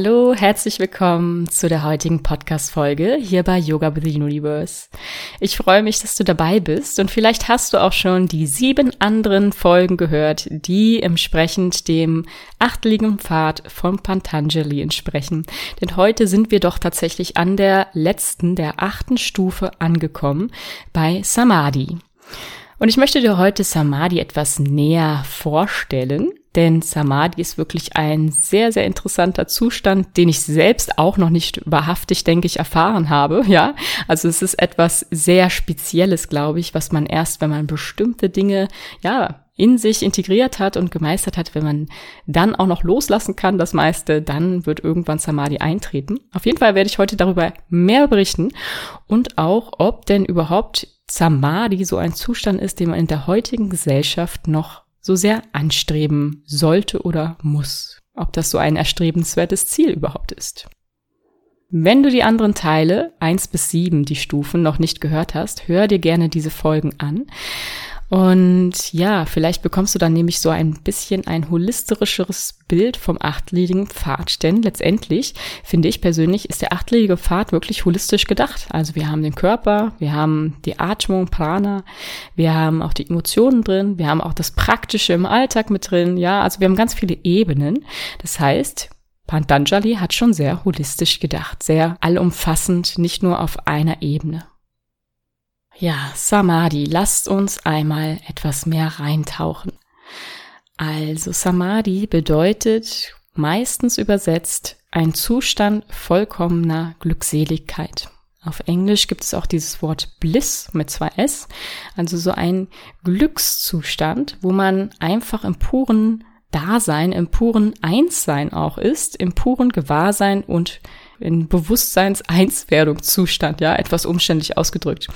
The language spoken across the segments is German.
Hallo, herzlich willkommen zu der heutigen Podcast-Folge hier bei Yoga with the Universe. Ich freue mich, dass du dabei bist und vielleicht hast du auch schon die sieben anderen Folgen gehört, die entsprechend dem achtligen Pfad von Pantanjali entsprechen. Denn heute sind wir doch tatsächlich an der letzten, der achten Stufe angekommen bei Samadhi. Und ich möchte dir heute Samadhi etwas näher vorstellen denn Samadhi ist wirklich ein sehr, sehr interessanter Zustand, den ich selbst auch noch nicht wahrhaftig, denke ich, erfahren habe. Ja, also es ist etwas sehr Spezielles, glaube ich, was man erst, wenn man bestimmte Dinge, ja, in sich integriert hat und gemeistert hat, wenn man dann auch noch loslassen kann, das meiste, dann wird irgendwann Samadhi eintreten. Auf jeden Fall werde ich heute darüber mehr berichten und auch, ob denn überhaupt Samadhi so ein Zustand ist, den man in der heutigen Gesellschaft noch so sehr anstreben sollte oder muss. Ob das so ein erstrebenswertes Ziel überhaupt ist. Wenn du die anderen Teile, eins bis sieben, die Stufen, noch nicht gehört hast, hör dir gerne diese Folgen an. Und ja, vielleicht bekommst du dann nämlich so ein bisschen ein holistischeres Bild vom achtliedigen Pfad. Denn letztendlich, finde ich persönlich, ist der achtledige Pfad wirklich holistisch gedacht. Also wir haben den Körper, wir haben die Atmung, Prana, wir haben auch die Emotionen drin, wir haben auch das Praktische im Alltag mit drin. Ja, also wir haben ganz viele Ebenen. Das heißt, Pantanjali hat schon sehr holistisch gedacht, sehr allumfassend, nicht nur auf einer Ebene. Ja, Samadhi, lasst uns einmal etwas mehr reintauchen. Also Samadhi bedeutet meistens übersetzt ein Zustand vollkommener Glückseligkeit. Auf Englisch gibt es auch dieses Wort Bliss mit zwei S, also so ein Glückszustand, wo man einfach im puren Dasein, im puren Einssein auch ist, im puren Gewahrsein und in Bewusstseinseinswerdungszustand, ja, etwas umständlich ausgedrückt.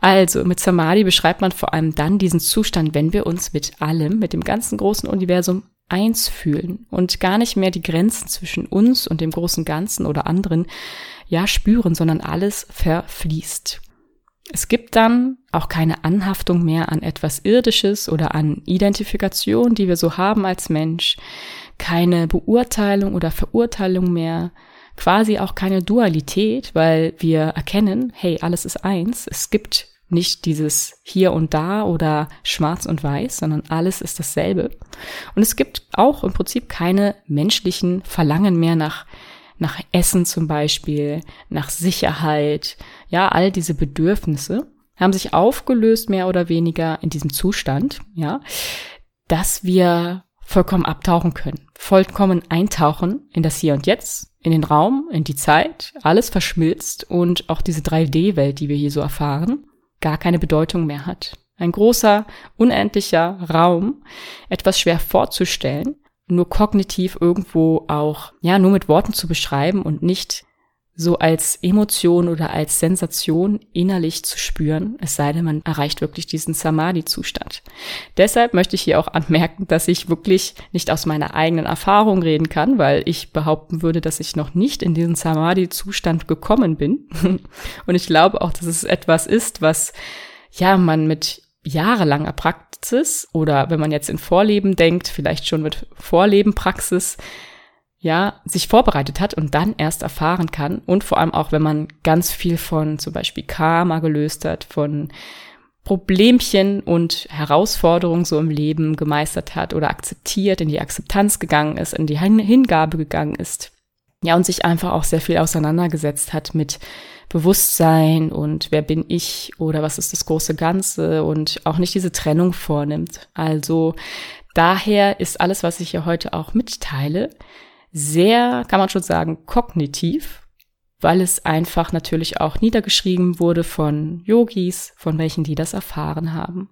Also mit Samadhi beschreibt man vor allem dann diesen Zustand, wenn wir uns mit allem, mit dem ganzen großen Universum eins fühlen und gar nicht mehr die Grenzen zwischen uns und dem großen Ganzen oder anderen ja spüren, sondern alles verfließt. Es gibt dann auch keine Anhaftung mehr an etwas Irdisches oder an Identifikation, die wir so haben als Mensch, keine Beurteilung oder Verurteilung mehr, quasi auch keine Dualität, weil wir erkennen, hey, alles ist eins. Es gibt nicht dieses hier und da oder schwarz und weiß, sondern alles ist dasselbe. Und es gibt auch im Prinzip keine menschlichen Verlangen mehr nach, nach Essen zum Beispiel, nach Sicherheit. Ja, all diese Bedürfnisse haben sich aufgelöst mehr oder weniger in diesem Zustand, ja, dass wir vollkommen abtauchen können, vollkommen eintauchen in das Hier und Jetzt, in den Raum, in die Zeit, alles verschmilzt und auch diese 3D-Welt, die wir hier so erfahren, gar keine Bedeutung mehr hat. Ein großer, unendlicher Raum, etwas schwer vorzustellen, nur kognitiv irgendwo auch, ja, nur mit Worten zu beschreiben und nicht so als Emotion oder als Sensation innerlich zu spüren, es sei denn, man erreicht wirklich diesen Samadhi-Zustand. Deshalb möchte ich hier auch anmerken, dass ich wirklich nicht aus meiner eigenen Erfahrung reden kann, weil ich behaupten würde, dass ich noch nicht in diesen Samadhi-Zustand gekommen bin. Und ich glaube auch, dass es etwas ist, was ja man mit jahrelanger Praxis oder wenn man jetzt in Vorleben denkt, vielleicht schon mit Vorlebenpraxis ja, sich vorbereitet hat und dann erst erfahren kann. Und vor allem auch, wenn man ganz viel von zum Beispiel Karma gelöst hat, von Problemchen und Herausforderungen so im Leben gemeistert hat oder akzeptiert, in die Akzeptanz gegangen ist, in die Hingabe gegangen ist. Ja, und sich einfach auch sehr viel auseinandergesetzt hat mit Bewusstsein und wer bin ich oder was ist das große Ganze und auch nicht diese Trennung vornimmt. Also daher ist alles, was ich hier heute auch mitteile, sehr, kann man schon sagen, kognitiv, weil es einfach natürlich auch niedergeschrieben wurde von Yogis, von welchen die das erfahren haben.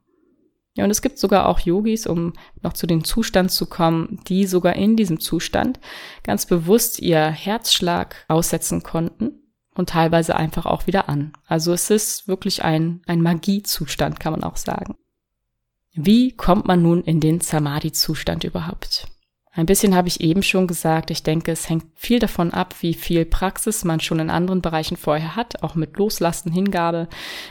Ja, und es gibt sogar auch Yogis, um noch zu dem Zustand zu kommen, die sogar in diesem Zustand ganz bewusst ihr Herzschlag aussetzen konnten und teilweise einfach auch wieder an. Also es ist wirklich ein, ein Magiezustand, kann man auch sagen. Wie kommt man nun in den Samadhi-Zustand überhaupt? Ein bisschen habe ich eben schon gesagt, ich denke, es hängt viel davon ab, wie viel Praxis man schon in anderen Bereichen vorher hat, auch mit Loslassen, Hingabe,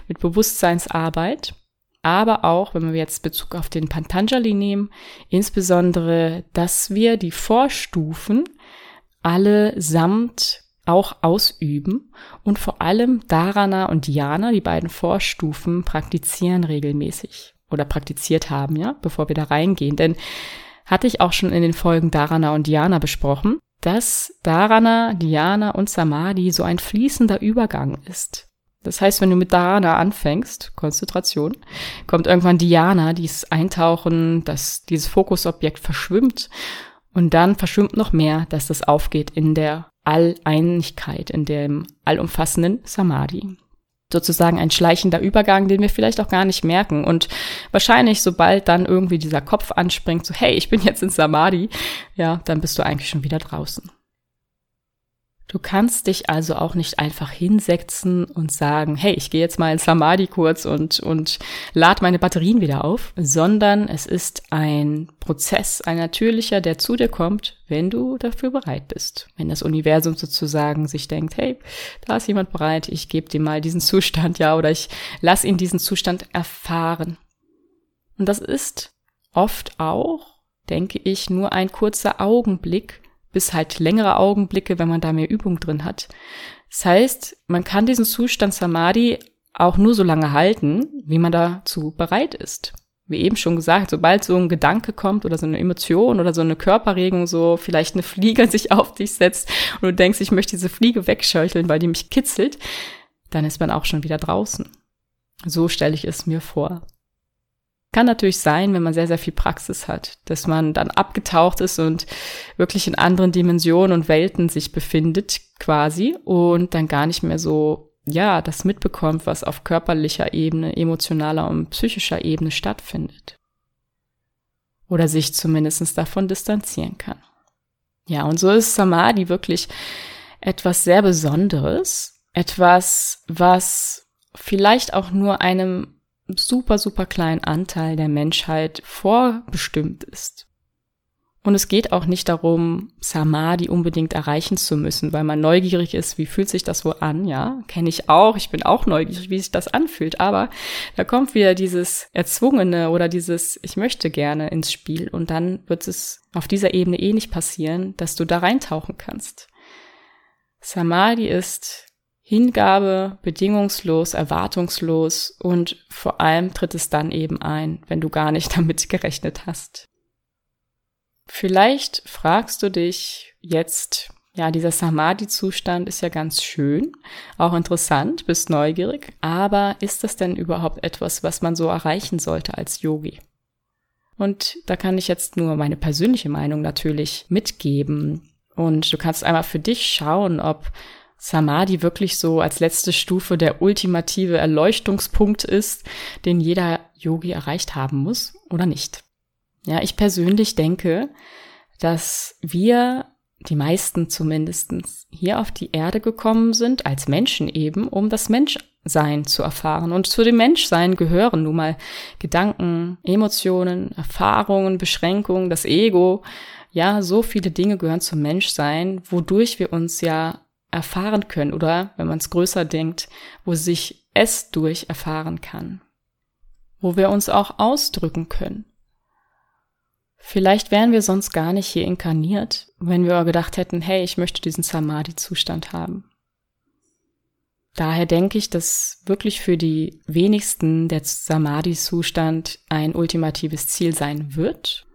mit Bewusstseinsarbeit. Aber auch, wenn wir jetzt Bezug auf den Pantanjali nehmen, insbesondere, dass wir die Vorstufen allesamt auch ausüben und vor allem Dharana und Dhyana, die beiden Vorstufen, praktizieren regelmäßig oder praktiziert haben, ja, bevor wir da reingehen. Denn hatte ich auch schon in den Folgen Dharana und Dhyana besprochen, dass Dharana, Dhyana und Samadhi so ein fließender Übergang ist. Das heißt, wenn du mit Dharana anfängst, Konzentration, kommt irgendwann Dhyana, dieses Eintauchen, dass dieses Fokusobjekt verschwimmt und dann verschwimmt noch mehr, dass das aufgeht in der Alleinigkeit, in dem allumfassenden Samadhi. Sozusagen ein schleichender Übergang, den wir vielleicht auch gar nicht merken. Und wahrscheinlich, sobald dann irgendwie dieser Kopf anspringt, so, hey, ich bin jetzt in Samadhi, ja, dann bist du eigentlich schon wieder draußen. Du kannst dich also auch nicht einfach hinsetzen und sagen, hey, ich gehe jetzt mal in Samadhi kurz und, und lad meine Batterien wieder auf, sondern es ist ein Prozess, ein natürlicher, der zu dir kommt, wenn du dafür bereit bist. Wenn das Universum sozusagen sich denkt, hey, da ist jemand bereit, ich gebe dir mal diesen Zustand, ja, oder ich lass ihn diesen Zustand erfahren. Und das ist oft auch, denke ich, nur ein kurzer Augenblick, bis halt längere Augenblicke, wenn man da mehr Übung drin hat. Das heißt, man kann diesen Zustand Samadhi auch nur so lange halten, wie man dazu bereit ist. Wie eben schon gesagt, sobald so ein Gedanke kommt oder so eine Emotion oder so eine Körperregung, so vielleicht eine Fliege sich auf dich setzt und du denkst, ich möchte diese Fliege wegscheucheln, weil die mich kitzelt, dann ist man auch schon wieder draußen. So stelle ich es mir vor. Kann natürlich sein, wenn man sehr, sehr viel Praxis hat, dass man dann abgetaucht ist und wirklich in anderen Dimensionen und Welten sich befindet, quasi, und dann gar nicht mehr so, ja, das mitbekommt, was auf körperlicher Ebene, emotionaler und psychischer Ebene stattfindet. Oder sich zumindest davon distanzieren kann. Ja, und so ist Samadhi wirklich etwas sehr Besonderes, etwas, was vielleicht auch nur einem super, super kleinen Anteil der Menschheit vorbestimmt ist. Und es geht auch nicht darum, Samadhi unbedingt erreichen zu müssen, weil man neugierig ist, wie fühlt sich das wohl an, ja? Kenne ich auch, ich bin auch neugierig, wie sich das anfühlt, aber da kommt wieder dieses Erzwungene oder dieses Ich möchte gerne ins Spiel und dann wird es auf dieser Ebene eh nicht passieren, dass du da reintauchen kannst. Samadhi ist Hingabe, bedingungslos, erwartungslos und vor allem tritt es dann eben ein, wenn du gar nicht damit gerechnet hast. Vielleicht fragst du dich jetzt, ja, dieser Samadhi-Zustand ist ja ganz schön, auch interessant, bist neugierig, aber ist das denn überhaupt etwas, was man so erreichen sollte als Yogi? Und da kann ich jetzt nur meine persönliche Meinung natürlich mitgeben. Und du kannst einmal für dich schauen, ob Samadhi wirklich so als letzte Stufe der ultimative Erleuchtungspunkt ist, den jeder Yogi erreicht haben muss oder nicht. Ja, ich persönlich denke, dass wir, die meisten zumindestens hier auf die Erde gekommen sind, als Menschen eben, um das Menschsein zu erfahren. Und zu dem Menschsein gehören nun mal Gedanken, Emotionen, Erfahrungen, Beschränkungen, das Ego. Ja, so viele Dinge gehören zum Menschsein, wodurch wir uns ja erfahren können oder, wenn man es größer denkt, wo sich es durch erfahren kann, wo wir uns auch ausdrücken können. Vielleicht wären wir sonst gar nicht hier inkarniert, wenn wir gedacht hätten, hey, ich möchte diesen Samadhi-Zustand haben. Daher denke ich, dass wirklich für die wenigsten der Samadhi-Zustand ein ultimatives Ziel sein wird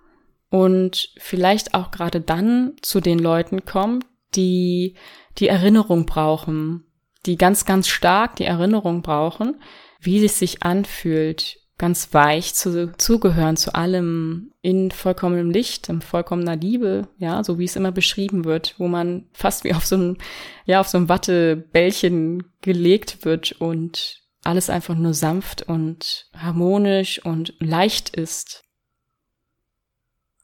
und vielleicht auch gerade dann zu den Leuten kommt, die die Erinnerung brauchen, die ganz, ganz stark die Erinnerung brauchen, wie es sich anfühlt, ganz weich zu, zugehören zu allem in vollkommenem Licht, in vollkommener Liebe, ja, so wie es immer beschrieben wird, wo man fast wie auf so einem, ja, auf so einem Wattebällchen gelegt wird und alles einfach nur sanft und harmonisch und leicht ist.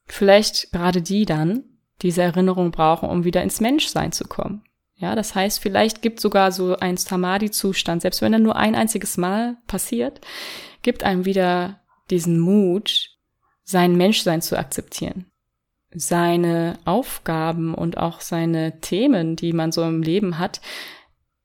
Vielleicht gerade die dann diese Erinnerung brauchen, um wieder ins Menschsein zu kommen. Ja, das heißt, vielleicht gibt sogar so ein Samadhi-Zustand, selbst wenn er nur ein einziges Mal passiert, gibt einem wieder diesen Mut, sein Menschsein zu akzeptieren. Seine Aufgaben und auch seine Themen, die man so im Leben hat,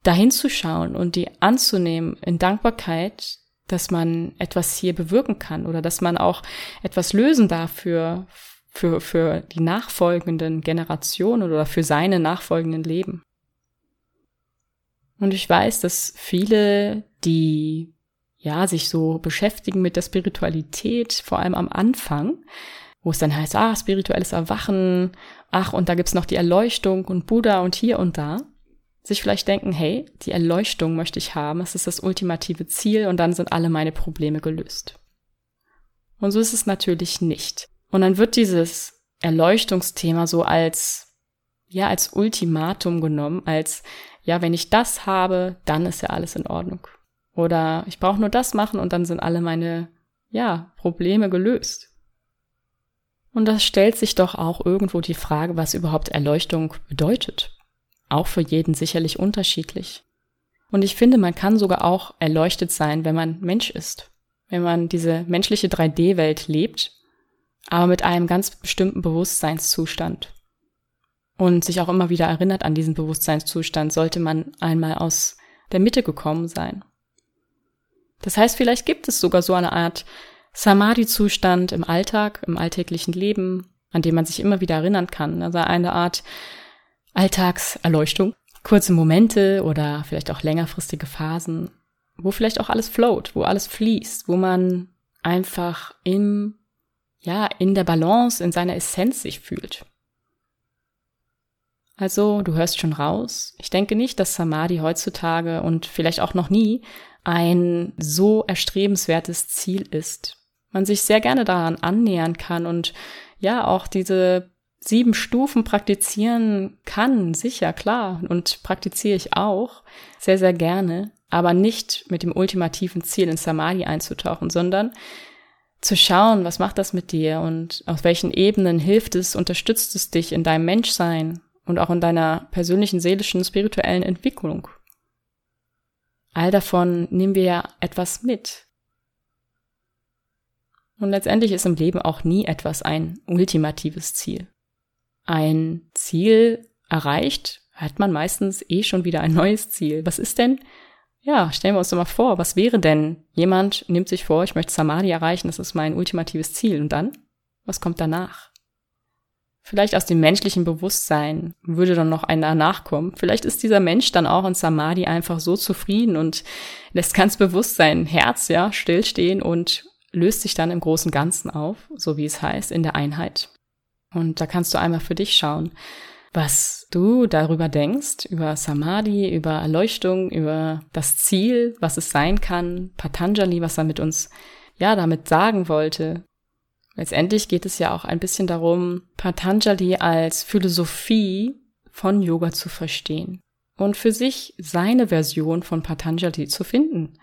dahin zu schauen und die anzunehmen in Dankbarkeit, dass man etwas hier bewirken kann oder dass man auch etwas lösen darf für für, für die nachfolgenden Generationen oder für seine nachfolgenden Leben. Und ich weiß, dass viele, die ja sich so beschäftigen mit der Spiritualität, vor allem am Anfang, wo es dann heißt, ah, spirituelles Erwachen, ach, und da gibt's noch die Erleuchtung und Buddha und hier und da, sich vielleicht denken, hey, die Erleuchtung möchte ich haben, es ist das ultimative Ziel und dann sind alle meine Probleme gelöst. Und so ist es natürlich nicht. Und dann wird dieses Erleuchtungsthema so als, ja, als Ultimatum genommen, als, ja, wenn ich das habe, dann ist ja alles in Ordnung. Oder ich brauche nur das machen und dann sind alle meine, ja, Probleme gelöst. Und das stellt sich doch auch irgendwo die Frage, was überhaupt Erleuchtung bedeutet. Auch für jeden sicherlich unterschiedlich. Und ich finde, man kann sogar auch erleuchtet sein, wenn man Mensch ist. Wenn man diese menschliche 3D-Welt lebt, aber mit einem ganz bestimmten Bewusstseinszustand. Und sich auch immer wieder erinnert an diesen Bewusstseinszustand, sollte man einmal aus der Mitte gekommen sein. Das heißt, vielleicht gibt es sogar so eine Art Samadhi-Zustand im Alltag, im alltäglichen Leben, an dem man sich immer wieder erinnern kann. Also eine Art Alltagserleuchtung. Kurze Momente oder vielleicht auch längerfristige Phasen, wo vielleicht auch alles float, wo alles fließt, wo man einfach im, ja, in der Balance, in seiner Essenz sich fühlt. Also, du hörst schon raus. Ich denke nicht, dass Samadhi heutzutage und vielleicht auch noch nie ein so erstrebenswertes Ziel ist. Man sich sehr gerne daran annähern kann und ja auch diese sieben Stufen praktizieren kann, sicher, klar, und praktiziere ich auch sehr, sehr gerne, aber nicht mit dem ultimativen Ziel in Samadhi einzutauchen, sondern zu schauen, was macht das mit dir und auf welchen Ebenen hilft es, unterstützt es dich in deinem Menschsein und auch in deiner persönlichen, seelischen, spirituellen Entwicklung. All davon nehmen wir ja etwas mit. Und letztendlich ist im Leben auch nie etwas ein ultimatives Ziel. Ein Ziel erreicht, hat man meistens eh schon wieder ein neues Ziel. Was ist denn? Ja, stellen wir uns doch mal vor, was wäre denn? Jemand nimmt sich vor, ich möchte Samadhi erreichen, das ist mein ultimatives Ziel. Und dann? Was kommt danach? Vielleicht aus dem menschlichen Bewusstsein würde dann noch einer nachkommen. Vielleicht ist dieser Mensch dann auch in Samadhi einfach so zufrieden und lässt ganz bewusst sein Herz, ja, stillstehen und löst sich dann im großen Ganzen auf, so wie es heißt, in der Einheit. Und da kannst du einmal für dich schauen, was du darüber denkst, über Samadhi, über Erleuchtung, über das Ziel, was es sein kann, Patanjali, was er mit uns, ja, damit sagen wollte, Letztendlich geht es ja auch ein bisschen darum, Patanjali als Philosophie von Yoga zu verstehen und für sich seine Version von Patanjali zu finden.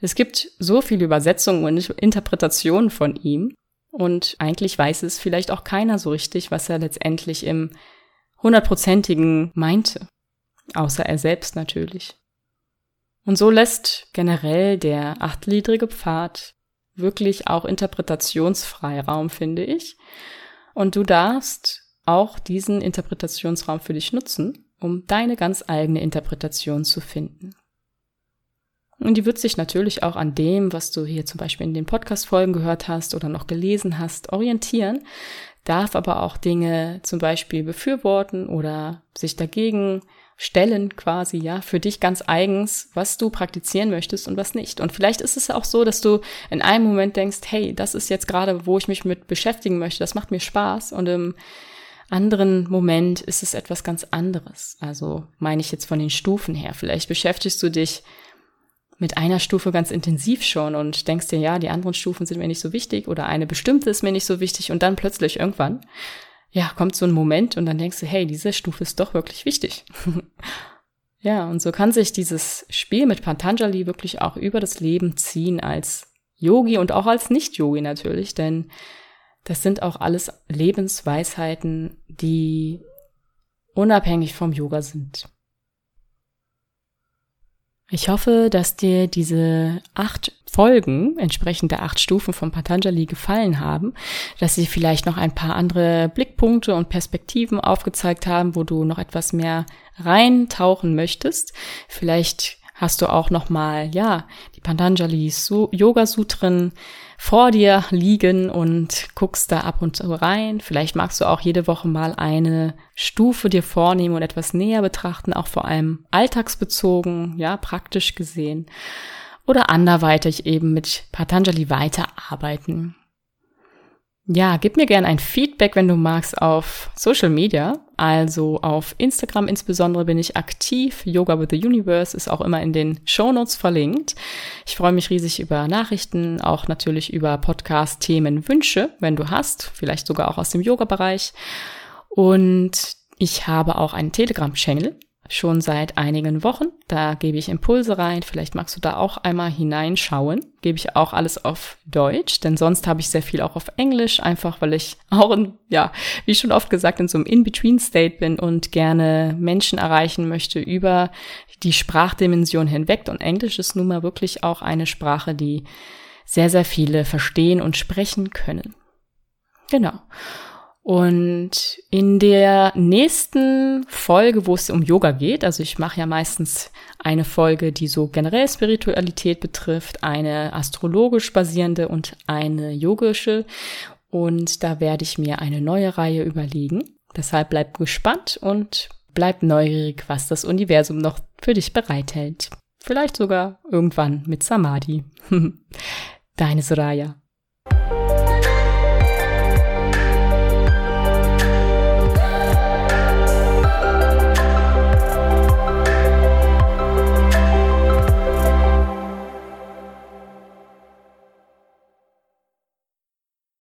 Es gibt so viele Übersetzungen und Interpretationen von ihm und eigentlich weiß es vielleicht auch keiner so richtig, was er letztendlich im hundertprozentigen meinte, außer er selbst natürlich. Und so lässt generell der achtliedrige Pfad wirklich auch Interpretationsfreiraum, finde ich. Und du darfst auch diesen Interpretationsraum für dich nutzen, um deine ganz eigene Interpretation zu finden. Und die wird sich natürlich auch an dem, was du hier zum Beispiel in den Podcast-Folgen gehört hast oder noch gelesen hast, orientieren, darf aber auch Dinge zum Beispiel befürworten oder sich dagegen stellen quasi, ja, für dich ganz eigens, was du praktizieren möchtest und was nicht. Und vielleicht ist es auch so, dass du in einem Moment denkst, hey, das ist jetzt gerade, wo ich mich mit beschäftigen möchte, das macht mir Spaß und im anderen Moment ist es etwas ganz anderes. Also meine ich jetzt von den Stufen her. Vielleicht beschäftigst du dich mit einer Stufe ganz intensiv schon und denkst dir, ja, die anderen Stufen sind mir nicht so wichtig oder eine bestimmte ist mir nicht so wichtig und dann plötzlich irgendwann ja, kommt so ein Moment und dann denkst du, hey, diese Stufe ist doch wirklich wichtig. ja, und so kann sich dieses Spiel mit Patanjali wirklich auch über das Leben ziehen als Yogi und auch als Nicht-Yogi natürlich, denn das sind auch alles Lebensweisheiten, die unabhängig vom Yoga sind. Ich hoffe, dass dir diese acht Folgen, entsprechend der acht Stufen von Patanjali gefallen haben, dass sie vielleicht noch ein paar andere Blickpunkte und Perspektiven aufgezeigt haben, wo du noch etwas mehr reintauchen möchtest. Vielleicht hast du auch noch mal, ja, die Patanjali Yoga Sutren vor dir liegen und guckst da ab und zu rein. Vielleicht magst du auch jede Woche mal eine Stufe dir vornehmen und etwas näher betrachten, auch vor allem alltagsbezogen, ja, praktisch gesehen. Oder anderweitig eben mit Patanjali weiterarbeiten. Ja, gib mir gerne ein Feedback, wenn du magst, auf Social Media. Also auf Instagram insbesondere bin ich aktiv. Yoga with the Universe ist auch immer in den Show Notes verlinkt. Ich freue mich riesig über Nachrichten, auch natürlich über Podcast-Themen, Wünsche, wenn du hast, vielleicht sogar auch aus dem Yoga-Bereich. Und ich habe auch einen Telegram-Channel schon seit einigen Wochen. Da gebe ich Impulse rein. Vielleicht magst du da auch einmal hineinschauen. Gebe ich auch alles auf Deutsch, denn sonst habe ich sehr viel auch auf Englisch, einfach weil ich auch, in, ja, wie schon oft gesagt, in so einem In-Between-State bin und gerne Menschen erreichen möchte über die Sprachdimension hinweg. Und Englisch ist nun mal wirklich auch eine Sprache, die sehr, sehr viele verstehen und sprechen können. Genau. Und in der nächsten Folge, wo es um Yoga geht, also ich mache ja meistens eine Folge, die so generell Spiritualität betrifft, eine astrologisch basierende und eine yogische. Und da werde ich mir eine neue Reihe überlegen. Deshalb bleib gespannt und bleib neugierig, was das Universum noch für dich bereithält. Vielleicht sogar irgendwann mit Samadhi. Deine Soraya.